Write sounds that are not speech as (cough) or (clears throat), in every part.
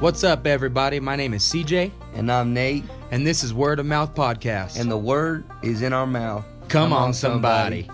What's up, everybody? My name is CJ, And I'm Nate, and this is Word of Mouth Podcast. and the word is in our mouth. come, on, somebody.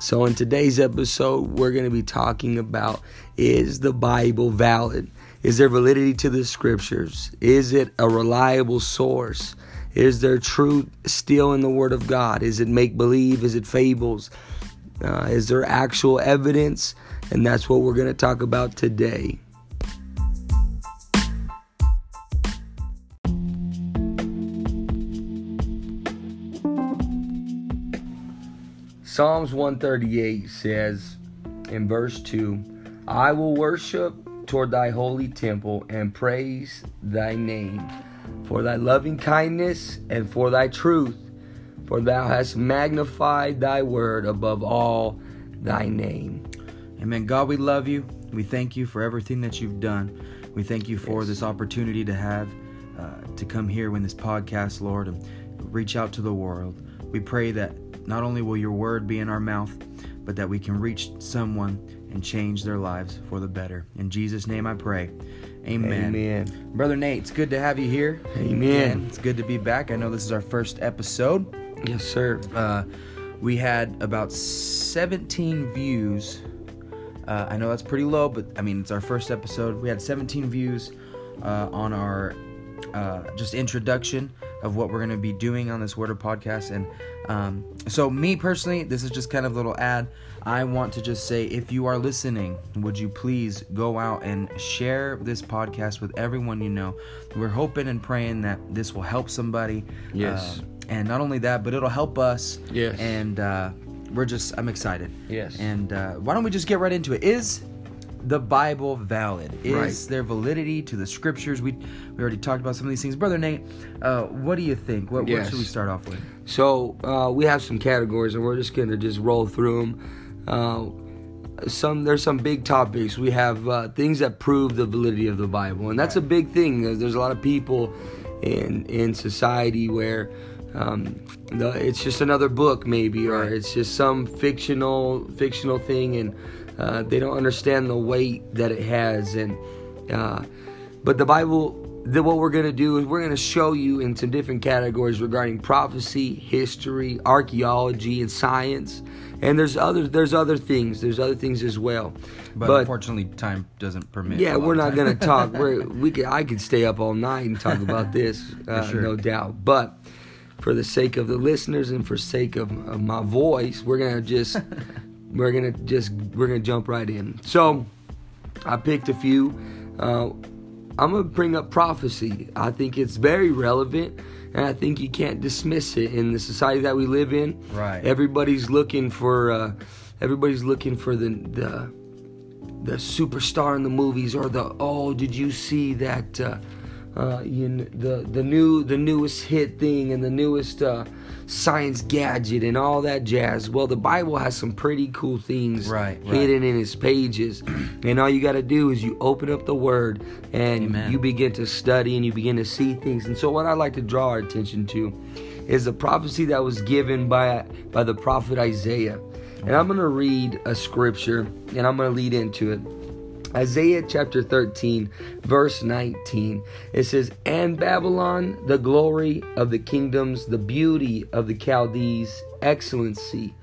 So, in today's episode, we're going to be talking about is the Bible valid? Is there validity to the scriptures? Is it a reliable source? Is there truth still in the Word of God? Is it make believe? Is it fables? Uh, is there actual evidence? And that's what we're going to talk about today. Psalms 138 says in verse 2 I will worship toward thy holy temple and praise thy name for thy loving kindness and for thy truth, for thou hast magnified thy word above all thy name. Amen. God, we love you. We thank you for everything that you've done. We thank you for Yes. this opportunity to have uh, to come here in this podcast, Lord, and reach out to the world. We pray that not only will your word be in our mouth, but that we can reach someone and change their lives for the better. In Jesus' name I pray. Amen. Amen. Brother Nate, it's good to have you here. Amen. Again, It's good to be back. I know this is our first episode. Yes, sir. Uh, we had about 17 views. Uh, I know that's pretty low, but I mean, it's our first episode. We had 17 views uh, on our uh, just introduction of what we're going to be doing on this Worder podcast. And um, so, me personally, this is just kind of a little ad. I want to just say if you are listening, would you please go out and share this podcast with everyone you know? We're hoping and praying that this will help somebody. Yes. Uh, and not only that, but it'll help us. Yes. And uh, we're just, I'm excited. Yes. And uh, why don't we just get right into it? Is the Bible valid? Is Right. there validity to the scriptures? We we already talked about some of these things, brother Nate. Uh, what do you think? What, what should we start off with? So uh, we have some categories, and we're just gonna just roll through them. Uh, some there's some big topics. We have uh, things that prove the validity of the Bible, and that's a big thing. There's, there's a lot of people in in society where um, the, it's just another book, maybe, or it's just some fictional fictional thing, and uh, they don't understand the weight that it has. And uh, but the Bible, the, what we're going to do is we're going to show you in some different categories regarding prophecy, history, archaeology, and science. And there's other there's other things. There's other things as well. But, But, unfortunately, time doesn't permit. yeah, we're not going to talk. (laughs) We're, we could, I could stay up all night and talk about this, uh, sure. no doubt. But for the sake of the listeners and for sake of, of my voice, we're gonna just (laughs) we're gonna just we're gonna jump right in. So I picked a few. Uh, I'm gonna bring up prophecy. I think it's very relevant, and I think you can't dismiss it in the society that we live in. Right. Everybody's looking for. Uh, everybody's looking for the the the superstar in the movies or the oh did you see that uh, uh, you the the new the newest hit thing and the newest uh, science gadget and all that jazz. Well, the Bible has some pretty cool things Right, right. hidden in its pages, (clears throat) and all you got to do is you open up the Word and Amen. you begin to study and you begin to see things. And so, what I'd like to draw our attention to is the prophecy that was given by by the prophet Isaiah. And I'm going to read a scripture and I'm going to lead into it. Isaiah chapter 13, verse 19. It says, And Babylon, the glory of the kingdoms, the beauty of the Chaldees, excellency,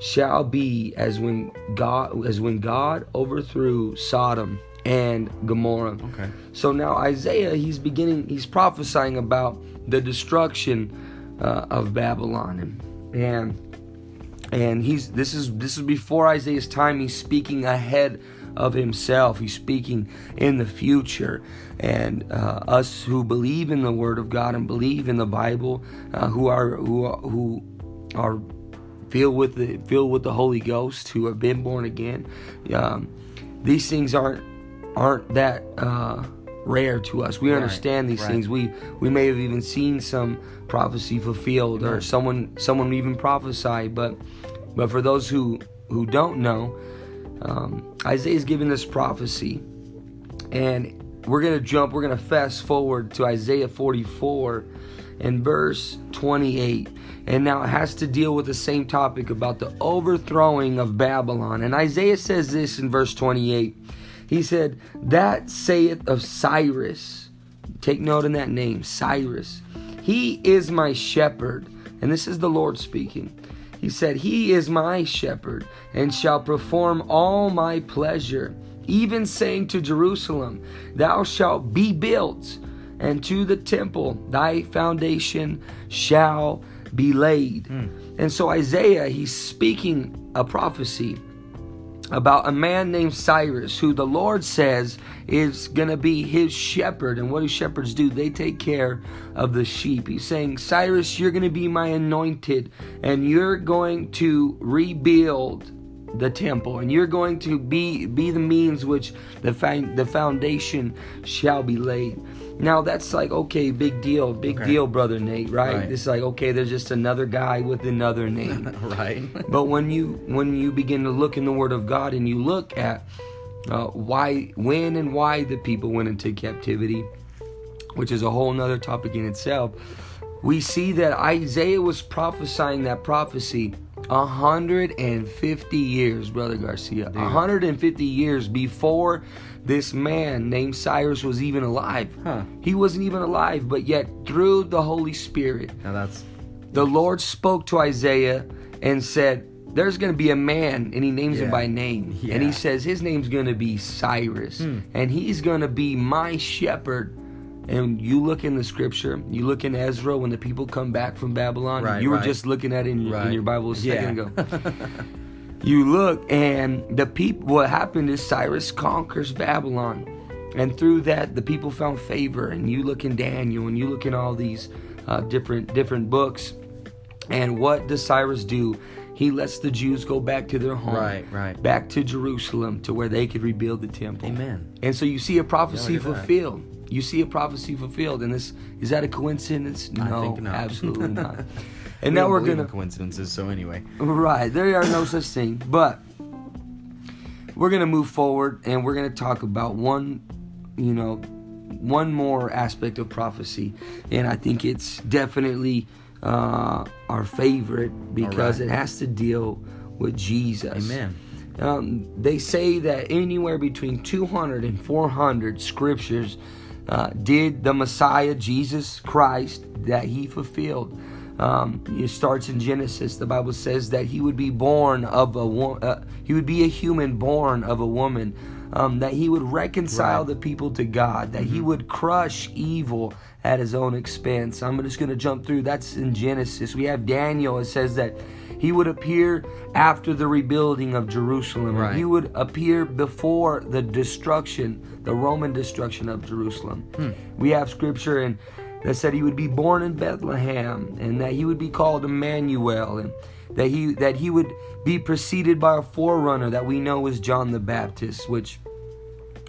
shall be as when God as when God overthrew Sodom and Gomorrah. Okay. So now Isaiah, he's beginning, he's prophesying about the destruction uh, of Babylon, and, and and he's this is this is before Isaiah's time. He's speaking ahead of himself. He's speaking in the future, and uh, us who believe in the Word of God and believe in the Bible, uh, who are who are, who are filled with the filled with the Holy Ghost, who have been born again. Um, these things aren't aren't that uh, rare to us. We Right, understand these right. things. We we may have even seen some prophecy fulfilled, or someone someone even prophesied, But but for those who who don't know, um, Isaiah is giving this prophecy, and we're gonna jump. We're gonna fast forward to Isaiah 44, in verse 28. And now it has to deal with the same topic about the overthrowing of Babylon. And Isaiah says this in verse 28. He said, That saith of Cyrus. Take note in that name, Cyrus. He is my shepherd. And this is the Lord speaking. He said, He is my shepherd and shall perform all my pleasure. Even saying to Jerusalem, Thou shalt be built, and to the temple thy foundation shall be laid. Mm. And so Isaiah, he's speaking a prophecy about a man named Cyrus who the Lord says is going to be his shepherd. And what do shepherds do? They take care of the sheep. He's saying, Cyrus, you're going to be my anointed, and you're going to rebuild the temple and you're going to be be the means which the the foundation shall be laid now that's like okay big deal big okay. deal brother nate right? right it's like okay there's just another guy with another name (laughs) right (laughs) but when you when you begin to look in the word of god and you look at uh, why when and why the people went into captivity which is a whole nother topic in itself we see that isaiah was prophesying that prophecy 150 years, Brother Garcia. Dude. 150 years before this man named Cyrus was even alive. Huh. He wasn't even alive, but yet through the Holy Spirit, now that's the Lord spoke to Isaiah and said, "There's going to be a man, and He names yeah. him by name, yeah. and He says his name's going to be Cyrus, hmm. and he's going to be my shepherd." And you look in the scripture, you look in Ezra when the people come back from Babylon. Right, you were right. just looking at it in, right. in your Bible a second yeah. ago. (laughs) you look, and the people. What happened is Cyrus conquers Babylon, and through that, the people found favor. And you look in Daniel, and you look in all these uh, different different books. And what does Cyrus do? He lets the Jews go back to their home, right, right, back to Jerusalem, to where they could rebuild the temple. Amen. And so you see a prophecy fulfilled. That you see a prophecy fulfilled. And this is that a coincidence? No, (laughs) absolutely not. And we now we're gonna coincidences. So anyway, right there are no such thing. But we're gonna move forward and we're gonna talk about one, you know, one more aspect of prophecy, and I think it's definitely uh, our favorite because right. it has to deal with Jesus. Amen. Um, they say that anywhere between 200 and 400 scriptures uh, did the Messiah, Jesus Christ, that he fulfilled. Um, it starts in Genesis. The Bible says that he would be born of a woman. Uh, he would be a human born of a woman. Um, that he would reconcile right. the people to God. That mm-hmm. he would crush evil at his own expense. I'm just going to jump through. That's in Genesis. We have Daniel. It says that he would appear after the rebuilding of Jerusalem. Right. He would appear before the destruction, the Roman destruction of Jerusalem. Hmm. We have scripture and that said he would be born in Bethlehem and that he would be called Emmanuel and that he that he would be preceded by a forerunner that we know is John the Baptist, which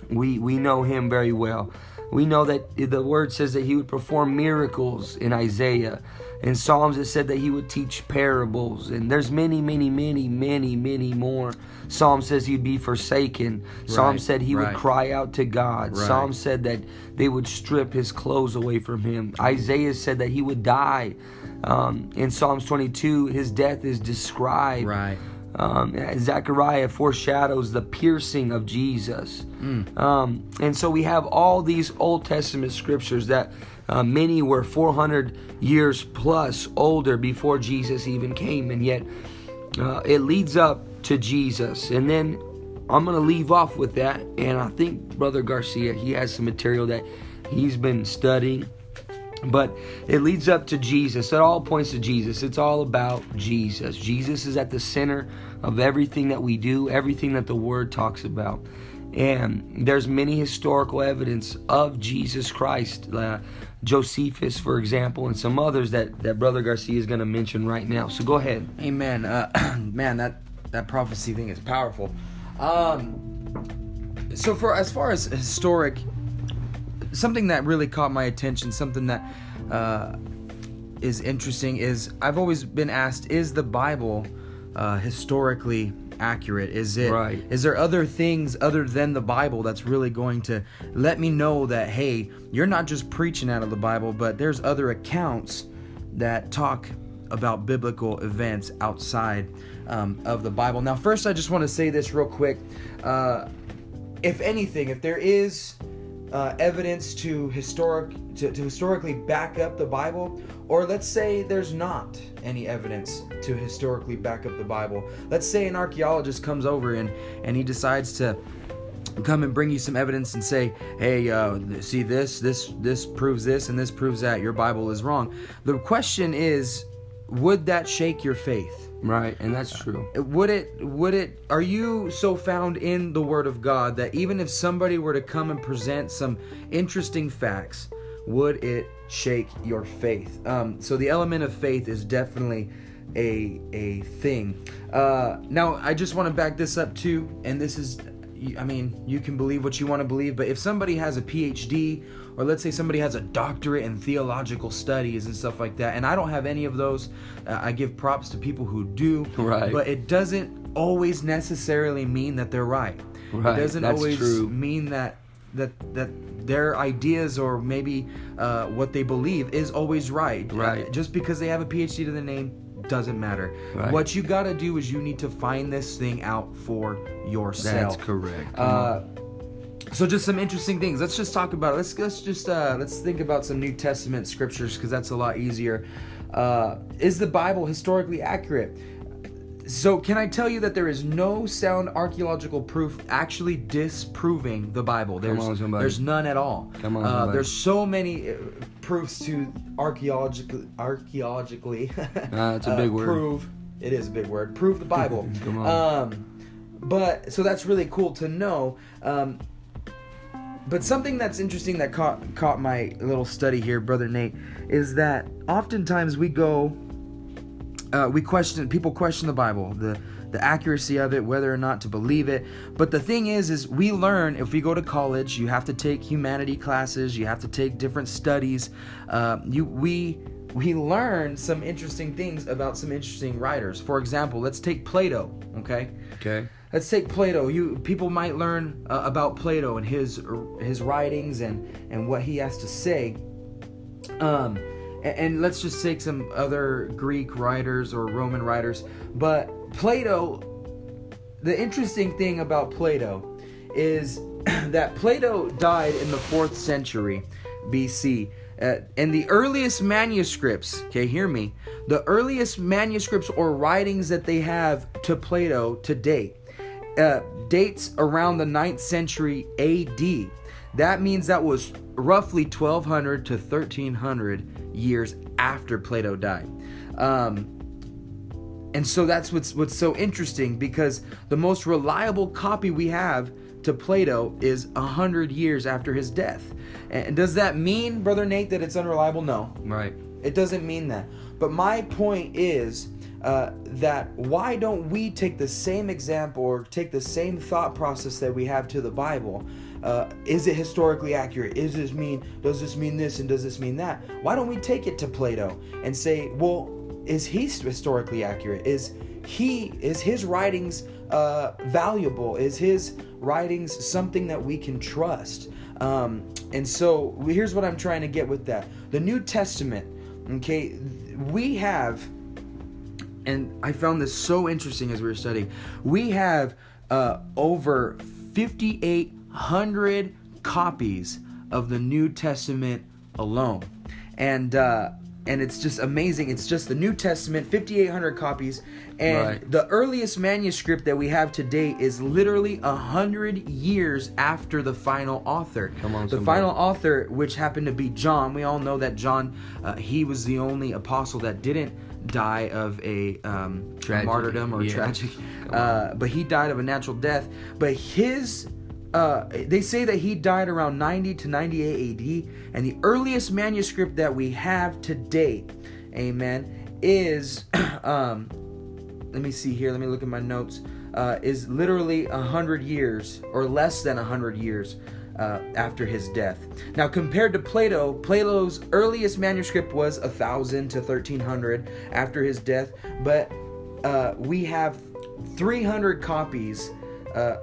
we we know him very well. We know that the word says that he would perform miracles in Isaiah. In Psalms, it said that he would teach parables, and there's many, many, many, many, many more. Psalm says he'd be forsaken. Psalm said he right. would cry out to God. Right. Psalm said that they would strip his clothes away from him. Isaiah said that he would die. Um, in Psalms 22, his death is described. Right. Um, Zechariah foreshadows the piercing of Jesus. Mm. Um, and so we have all these Old Testament scriptures that uh, many were 400 years plus older before Jesus even came, and yet uh, it leads up to Jesus. And then I'm going to leave off with that. And I think Brother Garcia, he has some material that he's been studying. But it leads up to Jesus. It all points to Jesus. It's all about Jesus. Jesus is at the center of everything that we do, everything that the Word talks about. And there's many historical evidence of Jesus Christ. Uh, Josephus, for example, and some others that, that Brother Garcia is going to mention right now. So go ahead. Amen. Uh, (clears throat) man, that, that prophecy thing is powerful. Um, so for as far as historic, something that really caught my attention, something that uh, is interesting, is I've always been asked: Is the Bible uh, historically accurate? Is it? Right. Is there other things other than the Bible that's really going to let me know that hey, you're not just preaching out of the Bible, but there's other accounts that talk about biblical events outside um, of the Bible. Now, first, I just want to say this real quick. Uh, if anything, if there is uh, evidence to historic to, to historically back up the Bible, or let's say there's not any evidence to historically back up the Bible. Let's say an archaeologist comes over and and he decides to come and bring you some evidence and say, "Hey, uh, see this, this, this proves this, and this proves that. Your Bible is wrong." The question is, would that shake your faith? Right, and that's true. Would it? Would it? Are you so found in the Word of God that even if somebody were to come and present some interesting facts, would it shake your faith? Um, so the element of faith is definitely a a thing. Uh, now I just want to back this up too, and this is I mean, you can believe what you want to believe, but if somebody has a PhD, or let's say somebody has a doctorate in theological studies and stuff like that, and I don't have any of those, uh, I give props to people who do. Right. But it doesn't always necessarily mean that they're right. Right, It doesn't that's always true. mean that that that their ideas or maybe uh, what they believe is always right. Right. Just because they have a PhD to the name doesn't matter. Right. What you got to do is you need to find this thing out for yourself. That's correct. Uh, so just some interesting things. Let's just talk about it. Let's let's just uh, let's think about some New Testament scriptures because that's a lot easier. Uh, is the Bible historically accurate? So can I tell you that there is no sound archaeological proof actually disproving the Bible? There's on, there's none at all. Come on, Uh, there's so many uh, proofs to archaeologically (laughs) archaeologically it's a uh, word. prove it is a big word prove the Bible. (laughs) Come on. Um, but so that's really cool to know. Um, but something that's interesting that caught caught my little study here, brother Nate, is that oftentimes we go, uh, we question people question the Bible, the the accuracy of it, whether or not to believe it. But the thing is, is we learn if we go to college, you have to take humanity classes, you have to take different studies. Uh, you we we learn some interesting things about some interesting writers. For example, let's take Plato. Okay. okay. Let's take Plato. You people might learn uh, about Plato and his his writings and and what he has to say. Um, and, let's just take some other Greek writers or Roman writers. But Plato, the interesting thing about Plato is (clears throat) that Plato died in the fourth century BC. Uh, and the earliest manuscripts, okay, hear me, the earliest manuscripts or writings that they have to Plato to date uh, dates around the 9th century AD. That means that was roughly 1200 to 1300 years after Plato died. Um, and so that's what's what's so interesting because the most reliable copy we have to Plato is a hundred years after his death. And does that mean, brother Nate, that it's unreliable? No, Right. it doesn't mean that. But my point is uh, that why don't we take the same example or take the same thought process that we have to the Bible? Uh, is it historically accurate? Is this mean? Does this mean this and does this mean that? Why don't we take it to Plato and say, well, is he historically accurate? Is he is his writings uh, valuable? Is his writings something that we can trust? Um, and so here's what I'm trying to get with that: the New Testament. Okay, we have, and I found this so interesting as we were studying. We have uh, over 5,800 copies of the New Testament alone, and uh, and it's just amazing. It's just the New Testament, 5,800 copies, and Right. the earliest manuscript that we have to date is literally a hundred years after the final author. Come on, the somebody. final author, which happened to be John. We all know that John, uh, he was the only apostle that didn't die of a, um, a martyrdom or yeah. tragic, uh, but he died of a natural death. But his uh, they say that he died around 90 to 98 AD, and the earliest manuscript that we have to date, amen, is, (clears throat) um, let me see here, let me look at my notes, uh, is literally 100 years, or less than 100 years uh, after his death. Now, compared to Plato, Plato's earliest manuscript was 1000 to 1300 after his death, but uh, we have 300 copies uh,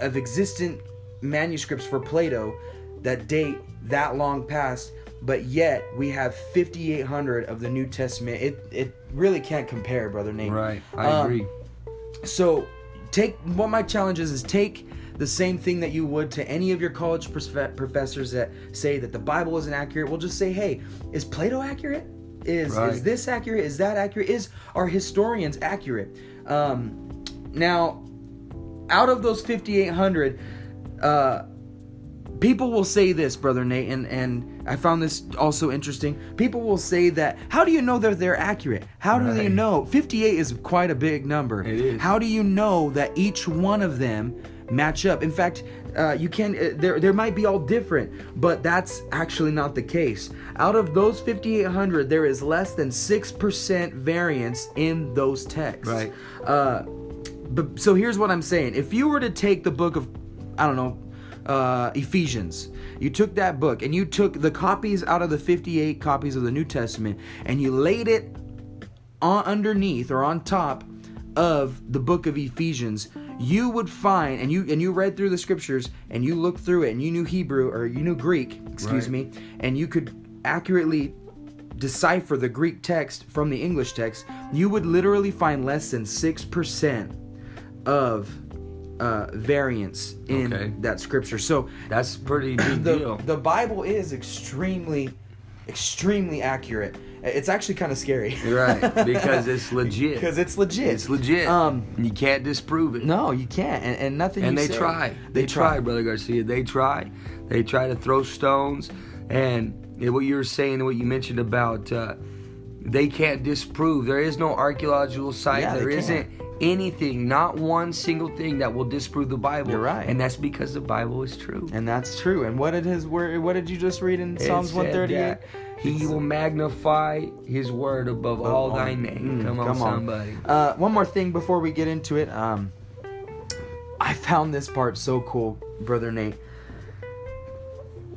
of existent manuscripts for Plato that date that long past, but yet we have 5,800 of the New Testament. It it really can't compare, brother Nate. Right. I Um, agree. So, take what my challenge is is take the same thing that you would to any of your college prof- professors that say that the Bible isn't accurate. We'll just say, hey, is Plato accurate? Is is this accurate? Is that accurate? Is are historians accurate? Um, now, out of those 5,800, uh, people will say this, brother Nate, and, and I found this also interesting. People will say that, how do you know that they're accurate? How do they know? 58 is quite a big number. It is. How do you know that each one of them match up? In fact, uh, you can uh, there there might be all different, but that's actually not the case. Out of those 5800, there is less than 6% variance in those texts. Right. Uh but so here's what I'm saying. If you were to take the book of I don't know, uh, Ephesians. You took that book and you took the copies out of the 58 copies of the New Testament and you laid it on underneath or on top of the book of Ephesians, you would find and you and you read through the scriptures and you looked through it and you knew Hebrew or you knew Greek, excuse Right. me, and you could accurately decipher the Greek text from the English text, you would literally find less than 6% of uh, variance in Okay. that scripture. So That's pretty (clears throat) big the, deal. the Bible is extremely, extremely accurate. It's actually kind of scary. Right because it's (laughs) legit. Because it's legit. It's legit. Um, you can't disprove it. no, you can't, and, and nothing. and they say- try. They, try, brother Garcia. They try. They try to throw stones, and what you were saying, what you mentioned about, uh, they can't disprove. There is no archaeological site. Yeah, they there can't. Anything, not one single thing that will disprove the Bible. You're right. and that's because the Bible is true. And that's true. And what did his word? What did you just read in It Psalms one thirty eight? He will magnify His word above all thy name. Mm, come on, come on. somebody. Uh, one more thing before we get into it. Um, I found this part so cool, brother Nate.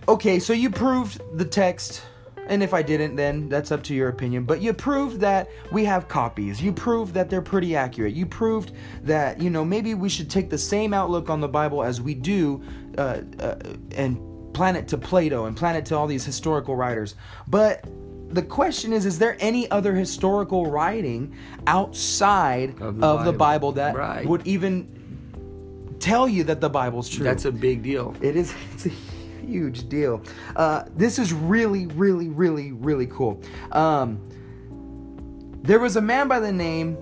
Okay, so you proved the text, and if I didn't, then that's up to your opinion. But you proved that we have copies. You proved that they're pretty accurate. You proved that you know maybe we should take the same outlook on the Bible as we do, uh, uh, and plan it to Plato and plan it to all these historical writers. But the question is is there any other historical writing outside of Of the, the bible. Bible. that Right. would even tell you that the bible's true That's a big deal. it is (laughs) it's a huge deal uh, this is really really really really cool um, there was a man by the name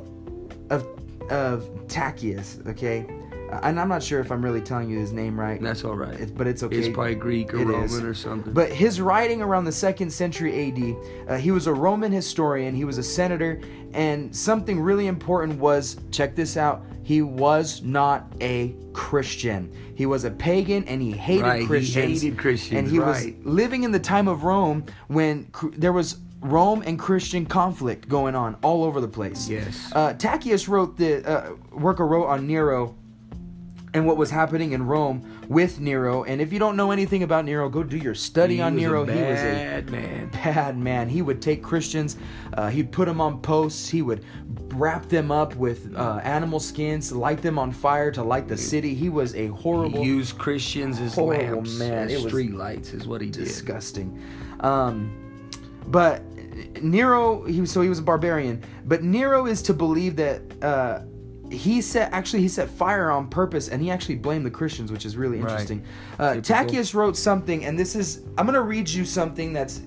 of of Tacchius, okay Uh, and i'm not sure if i'm really telling you his name right That's all right. It's- but it's okay It's probably Greek or It Roman is. or something. But his writing around the second century AD, uh, he was a Roman historian, he was a senator, and something really important was check this out he was not a Christian. He was a pagan and he hated Right, he Christians. hated Christians, And he right. was living in the time of Rome when cr- there was Rome and Christian conflict going on all over the place. Yes. Uh, Tacchius wrote the uh, worker wrote on Nero and what was happening in Rome with Nero. And if you don't know anything about Nero, go do your study He on Nero. he was a bad man. bad man. He would take Christians, uh, he'd put them on posts, he would wrap them up with uh, animal skins, light them on fire to light the city. He was a horrible, He used Christians as horrible lamps, man. It street lights, is what he did. disgusting. Um, but Nero, he so he was a barbarian. But Nero is to believe that uh, he set actually he set fire on purpose, and he actually blamed the Christians, which is really Right. interesting. Uh, Typical. Tacchius wrote something, and this is I'm gonna read you something that's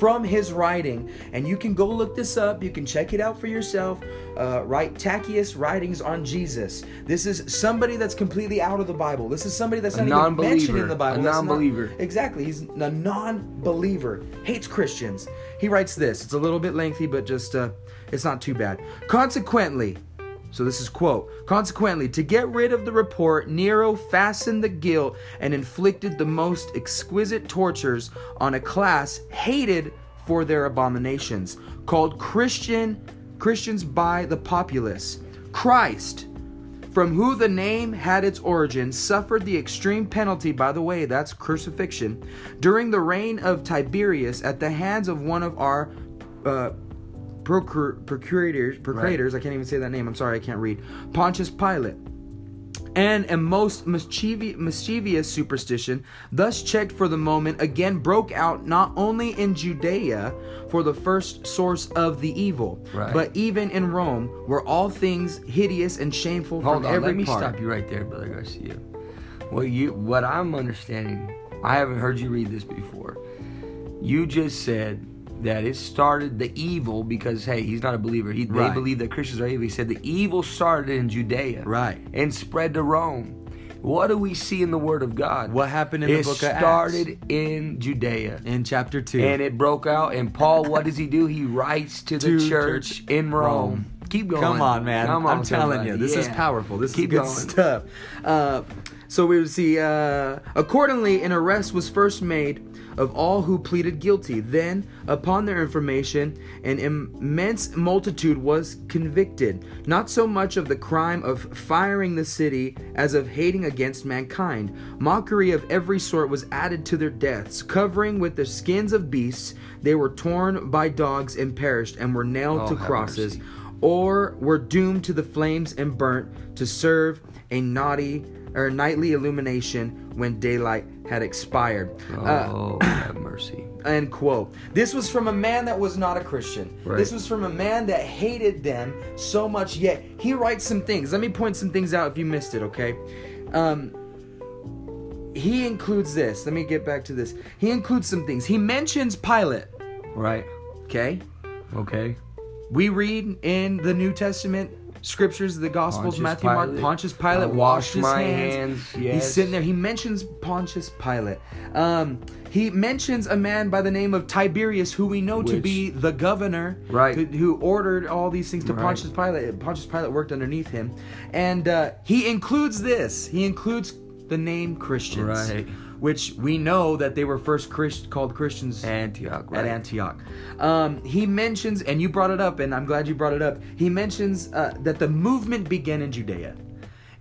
from his writing, and you can go look this up. You can check it out for yourself. Uh, write Tacchius writings on Jesus. This is somebody that's completely out of the Bible. This is somebody that's A not even mentioned in the Bible. A That's non-believer. Exactly. He's a non-believer. Hates Christians. He writes this. It's a little bit lengthy, but just uh, it's not too bad. Consequently, so this is quote. Consequently, to get rid of the report, Nero fastened the guilt and inflicted the most exquisite tortures on a class hated for their abominations, called Christian Christians by the populace. Christ, from who the name had its origin, suffered the extreme penalty, by the way, that's crucifixion, during the reign of Tiberius at the hands of one of our uh, procur- procurators, procurators, I can't even say that name. I'm sorry, I can't read. Pontius Pilate and a most mischievous, mischievous superstition, thus checked for the moment, again broke out not only in Judea for the first source of the evil, Right. but even in Rome, where all things hideous and shameful Hold from on, every let me part. stop you right there, brother Garcia. What you, what I'm understanding, I haven't heard you read this before. You just said that it started the evil because hey, he's not a believer. He, Right. They believe that Christians are evil. He said the evil started in Judea, Right. and spread to Rome. What do we see in the Word of God? What happened in the book of Acts? started in Judea. in chapter 2. And it broke out. And Paul, what does he do? He writes to the To church, church in Rome. Rome. Keep going. Come on, man. Come on, I'm telling somebody. you, this is powerful. This Keep is good going. stuff. Uh, so we would see, uh, accordingly, an arrest was first made of all who pleaded guilty. Then, upon their information, an immense multitude was convicted, not so much of the crime of firing the city as of hating against mankind. Mockery of every sort was added to their deaths. Covering with the skins of beasts, they were torn by dogs and perished, and were nailed Oh, to crosses mercy. or were doomed to the flames and burnt to serve a naughty or nightly illumination when daylight had expired. Uh, Oh, have mercy. (clears throat) end quote. This was from a man that was not a Christian. Right. This was from a man that hated them so much. Yet he writes some things. Let me point some things out if you missed it. Okay. Um, he includes this. Let me get back to this. He includes some things. He mentions Pilate. Right. Okay. Okay. We read in the New Testament scriptures, the Gospels, Pontius Matthew, Mark, Pontius Pilate washed his my hands. hands, He's sitting there. He mentions Pontius Pilate. Um, he mentions a man by the name of Tiberius, who we know to be the governor, Right. who, who ordered all these things to Right. Pontius Pilate. Pontius Pilate worked underneath him, and uh, he includes this. He includes the name Christians, Right. Which we know that they were first Christ- called Christians Antioch. Right. at Antioch. Um, he mentions, and you brought it up, and I'm glad you brought it up. He mentions uh, that the movement began in Judea.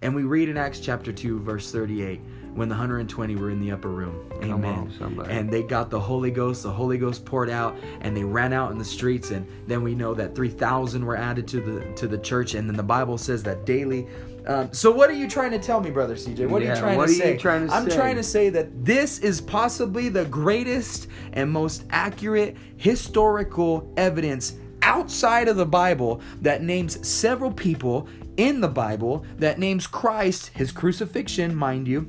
And we read in Acts chapter 2, verse 38, when the 120 were in the upper room. Amen. on. And they got the Holy Ghost, the Holy Ghost poured out, and they ran out in the streets. And then we know that 3,000 were added to the to the church. And then the Bible says that daily. Um, so what are you trying to tell me, brother CJ? What are you trying what to are you say? trying to I'm say? trying to say that this is possibly the greatest and most accurate historical evidence outside of the Bible that names several people in the Bible that names Christ, his crucifixion, mind you,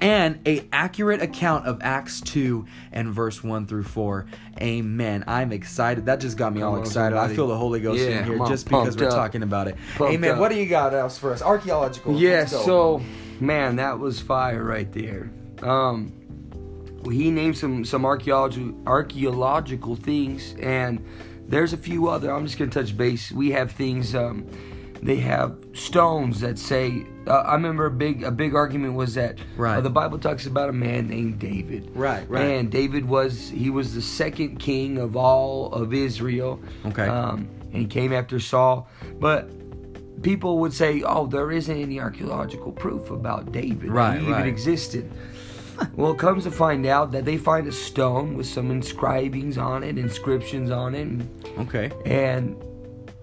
and a accurate account of Acts 2 and verse 1 through 4. Amen. I'm excited. That just got me all excited. I feel the Holy Ghost Yeah, in here just because we're up. talking about it. Pumped Amen. up. What do you got else for us? Archaeological. Yeah, so man, that was fire right there. Um he named some some archaeological archaeological things and there's a few other I'm just gonna touch base. We have things um they have stones that say uh, I remember a big a big argument was that Right. uh, the Bible talks about a man named David. Right, right. And David was he was the second king of all of Israel. Okay. Um, and he came after Saul, but people would say, "Oh, there isn't any archaeological proof about David. Right, he even right. existed." (laughs) well, it comes to find out that they find a stone with some inscribings on it, inscriptions on it, and, Okay. and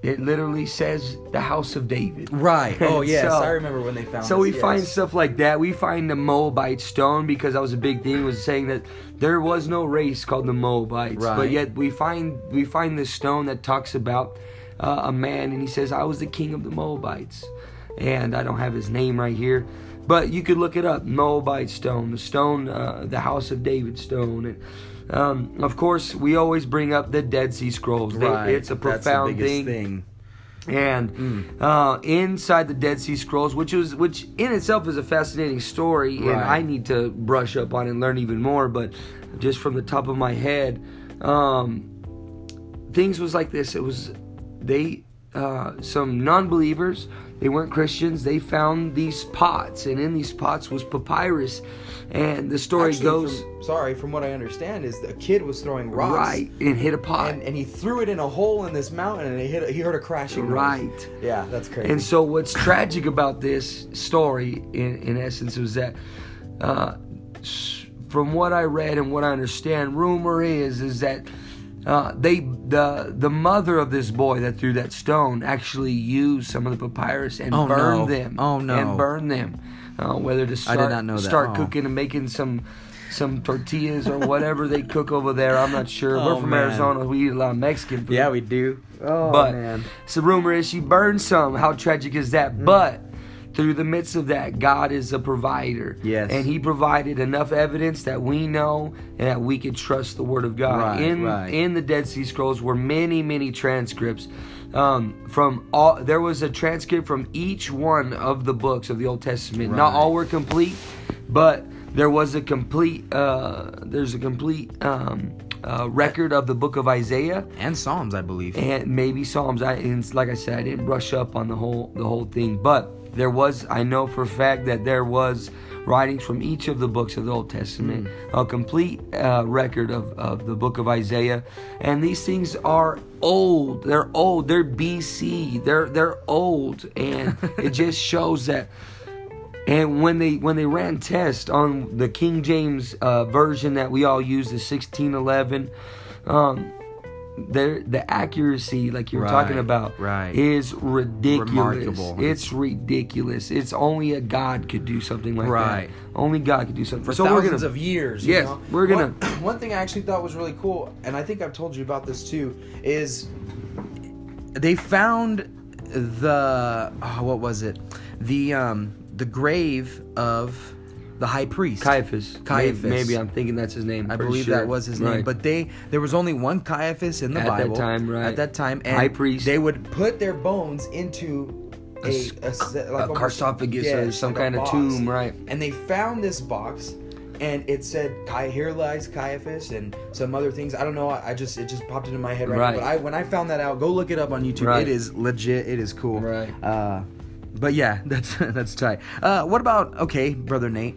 it literally says the house of David. Right. Oh, (laughs) yes. so- I remember when they found so we yes. find stuff like that. We find the Moabite stone because that was a big thing. Was saying that there was no race called the Moabites, right. but yet we find we find this stone that talks about uh, a man, and he says, "I was the king of the Moabites," and I don't have his name right here, but you could look it up. Moabite stone, the stone, uh, the House of David stone, and. Um, of course, we always bring up the Dead Sea Scrolls. They- Right. It's a profound biggest thing and uh, inside the Dead Sea Scrolls, which was which in itself is a fascinating story, and I need to brush up on and learn even more. But just from the top of my head, um, things was like this. It was they uh, some non-believers. They weren't Christians. They found these pots, and in these pots was papyrus. And the story Actually, goes from- sorry, from what I understand, is a kid was throwing rocks. right and hit a pot. And, and he threw it in a hole in this mountain, and he hit. He heard a crashing. noise. Right. Yeah, that's crazy. And so, what's tragic about this story, in, in essence, was that, uh, from what I read and what I understand, rumor is is that uh, they the the mother of this boy that threw that stone actually used some of the papyrus and Oh, burned no. them. Oh, no. And burned them. Uh, whether to start start Oh. cooking and making some some tortillas or whatever they cook over there. I'm not sure. Oh, We're from man. Arizona. We eat a lot of Mexican food. Yeah, we do. Oh man! but so rumor is she burned some. How tragic is that? Mm. But through the midst of that, God is a provider. Yes. And He provided enough evidence that we know and that we can trust the Word of God. Right, in right. in the Dead Sea Scrolls were many, many transcripts. Um, from all there was a transcript from each one of the books of the Old Testament. Not all were complete, but there was a complete uh, there's a complete um, uh, record of the book of Isaiah and Psalms, I believe. and maybe Psalms. I and like I said, I didn't brush up on the whole the whole thing, but there was. I know for a fact that there was writings from each of the books of the Old Testament, a complete uh, record of, of the book of Isaiah, and these things are old. They're old. They're BC. They're they're old, and it (laughs) just shows that. And when they when they ran tests on the King James uh, version that we all use, the 1611, um, there the accuracy, like you were talking about, right. is ridiculous. Remarkable. It's ridiculous. It's only a God could do something like Right. that. Only God could do something. for so we're thousands gonna, of years. you Yes, know? we're gonna- One, (clears throat) one thing I actually thought was really cool, and I think I've told you about this too, is they found the oh, what was it? The um the grave of the high priest. Caiaphas. Caiaphas. Maybe, maybe I'm thinking that's his name. I believe sure. that was his name, Right. but they there was only one Caiaphas in the At that Bible time, right. At that time, and High priest. They would put their bones into A a, a, a like almost- sarcophagus or some like kind of tomb, right? And they found this box, and it said here lies Caiaphas and some other things. I don't know. I I just it just popped into my head right, Right. now. But I when I found that out, go look it up on YouTube. Right. It is legit. It is cool. Right. Uh, but yeah, (laughs) that's that's tight. Uh, what about okay, brother Nate?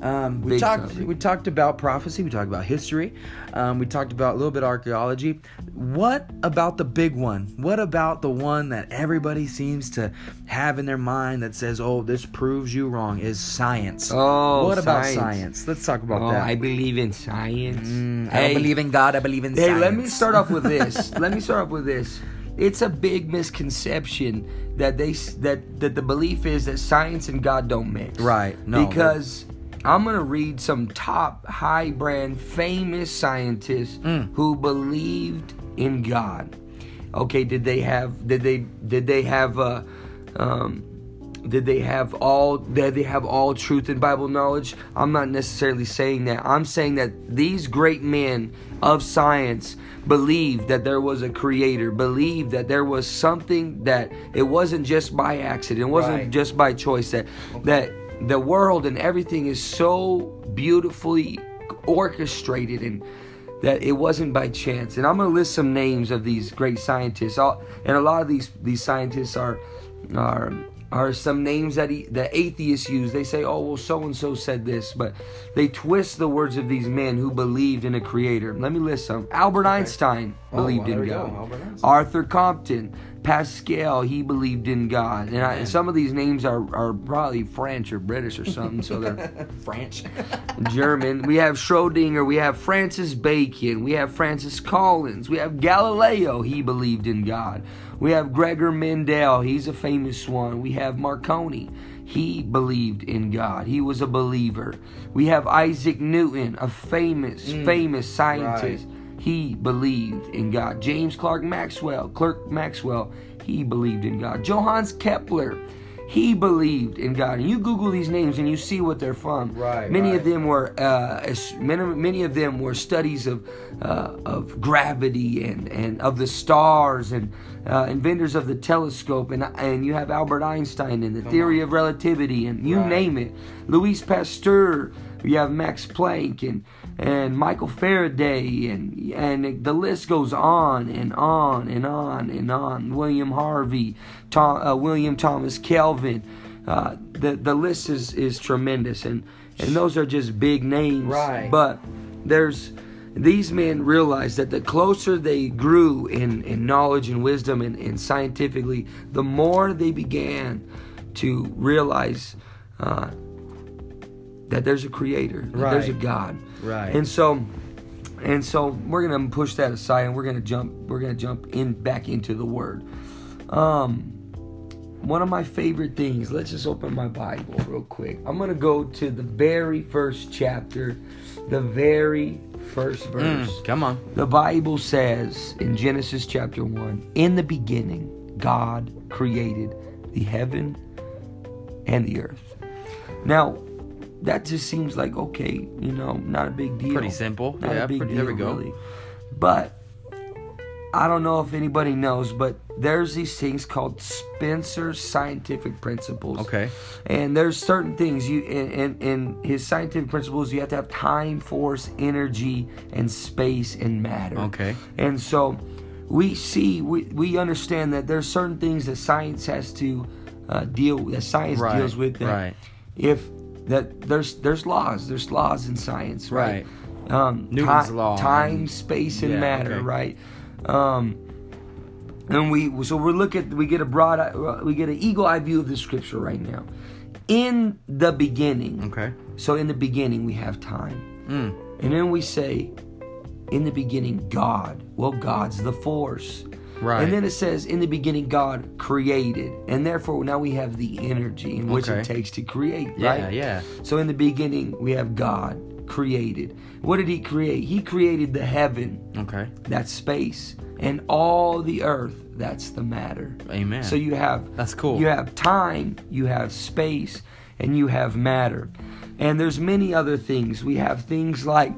Um, we Big talked. topic. We talked about prophecy. We talked about history. Um, we talked about a little bit of archaeology. What about the big one? What about the one that everybody seems to have in their mind that says, "Oh, this proves you wrong"? Is science? Oh, what about science. science? Let's talk about Oh, that. I believe in science. Mm, I Hey, don't believe in God. I believe in science. Hey, science. (laughs) let me start off with this. let me start off with this. It's a big misconception that they that that the belief is that science and God don't mix. Right. No, Because I'm gonna read some top high brand famous scientists Mm. who believed in God. Okay, did they have did they did they have uh um did they have all did they have all truth and bible knowledge i'm not necessarily saying that i'm saying that these great men of science believed that there was a creator believed that there was something that it wasn't just by accident it wasn't Right. just by choice that that the world and everything is so beautifully orchestrated and that it wasn't by chance. And I'm gonna list some names of these great scientists. All, and a lot of these these scientists are are are some names that he, the atheists use. They say, "Oh, well, so and so said this," but they twist the words of these men who believed in a creator. Let me list some. Albert Einstein Oh, believed well, in. God. Arthur Compton, Pascal, he believed in God. And, I, and some of these names are, are probably French or British or something, so they're (laughs) French. German. We have Schrodinger. We have Francis Bacon. We have Francis Collins. We have Galileo. He believed in God. We have Gregor Mendel. He's a famous one. We have Marconi. He believed in God. He was a believer. We have Isaac Newton, a famous, mm. famous scientist. He believed in God. James Clark Maxwell, Clerk Maxwell, he believed in God. Johannes Kepler, he believed in God. And you Google these names and you see what they're from. Right, Many of them were uh, as- many, many of them were studies of uh, of gravity and, and of the stars and uh, inventors of the telescope and and you have Albert Einstein and the theory of relativity and you Right. name it. Louis Pasteur. You have Max Planck and and Michael Faraday and and the list goes on and on and on and on. William Harvey, Tom, uh, William Thomas Kelvin. Uh, the the list is is tremendous and and those are just big names. Right. But there's these men realized that the closer they grew in, in knowledge and wisdom and, and scientifically, the more they began to realize uh, that there's a creator, that there's a God. Right. And so and so we're gonna push that aside and we're gonna jump we're gonna jump in back into the word um one of my favorite things let's just open my bible real quick i'm gonna go to the very first chapter the very first verse Mm, come on. the bible says in genesis chapter 1 in the beginning god created the heaven and the earth now that just seems like okay you know not a big deal Pretty simple. not yeah, a big pretty, deal, there we go. really. But I don't know if anybody knows, but there's these things called Spencer's scientific principles. Okay. And there's certain things you in, in in his scientific principles you have to have time, force, energy, and space and matter. Okay. And so we see we, we understand that there's certain things that science has to uh, deal that science Right, deals with that right. if that there's there's laws there's laws in science right, um Newton's ti- law. time space and Yeah, matter okay. right? Um and we so we look at we get a broad we get an eagle eye view of the scripture right now. In the beginning Okay. so in the beginning we have time. Mm. and then we say in the beginning god. Well god's the force Right. and then it says, in the beginning, God created. And therefore, now we have the energy in which Okay. it takes to create, yeah, right? yeah. So in the beginning, we have God created. What did He create? He created the heaven, Okay. that's space, and all the earth, that's the matter. Amen. So you have That's cool. You have time, you have space, and you have matter. And there's many other things. We have things like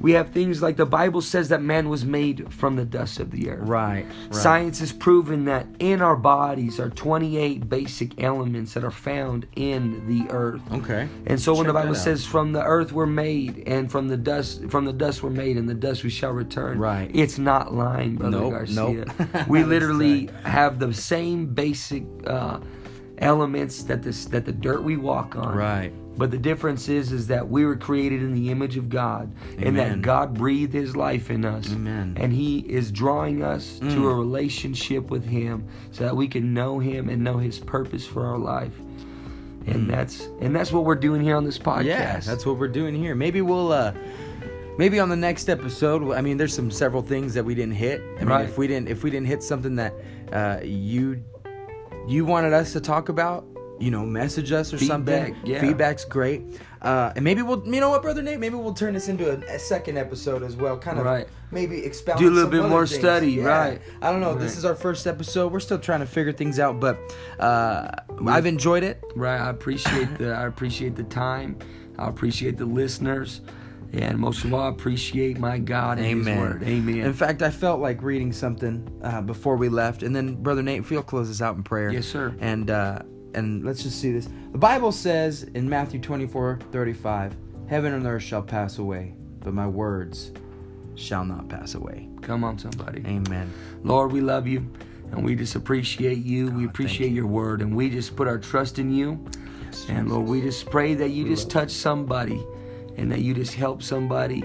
we have things like the Bible says that man was made from the dust of the earth. Right. right. Science has proven that in our bodies are 28 basic elements that are found in the earth. Okay. And so when the Bible says from the earth we're made and from the dust from the dust we're made and the dust we shall return. Right. It's not lying, brother Nope, Garcia. nope. (laughs) (laughs) we literally right. have the same basic uh, elements that this that the dirt we walk on. Right. But the difference is is that we were created in the image of God and that God breathed his life in us. Amen. And he is drawing us Mm. to a relationship with him so that we can know him and know his purpose for our life. And that's and that's what we're doing here on this podcast. Mm. Yeah, that's what we're doing here. Maybe we'll uh maybe on the next episode, I mean there's some several things that we didn't hit. I mean Right. if we didn't if we didn't hit something that uh you you wanted us to talk about, you know, message us or Feedback, something. yeah. Feedback's great. Uh and maybe we'll you know what, brother Nate, maybe we'll turn this into a, a second episode as well. Kind of Right. maybe expound Do a little bit more things. study, Yeah. right. I don't know. This is our first episode. We're still trying to figure things out, but uh I've enjoyed it. Right. I appreciate the I appreciate the time. I appreciate the listeners. And most of all, I appreciate my God and His Amen. Word. Amen. In fact, I felt like reading something uh, before we left, and then Brother Nate, feel close us out in prayer. Yes, sir. And uh, and let's just see this. The Bible says in Matthew 24, 35, Heaven and earth shall pass away, but my words shall not pass away. Come on, somebody. Amen. Lord, we love you and we just appreciate you. we appreciate thank your word and we just put our trust in you. And Lord, we just pray that you just touch somebody and that you just help somebody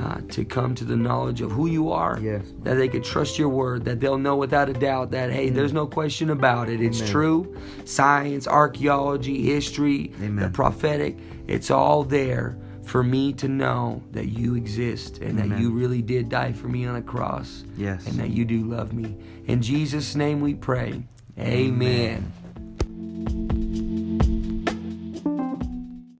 uh, to come to the knowledge of who you are. Yes. That they could trust your word, that they'll know without a doubt that, hey, there's no question about it. It's Amen. true. Science, archaeology, history, the prophetic, it's all there for me to know that you exist and that you really did die for me on a cross Yes. and that you do love me. In Jesus' name we pray. Amen.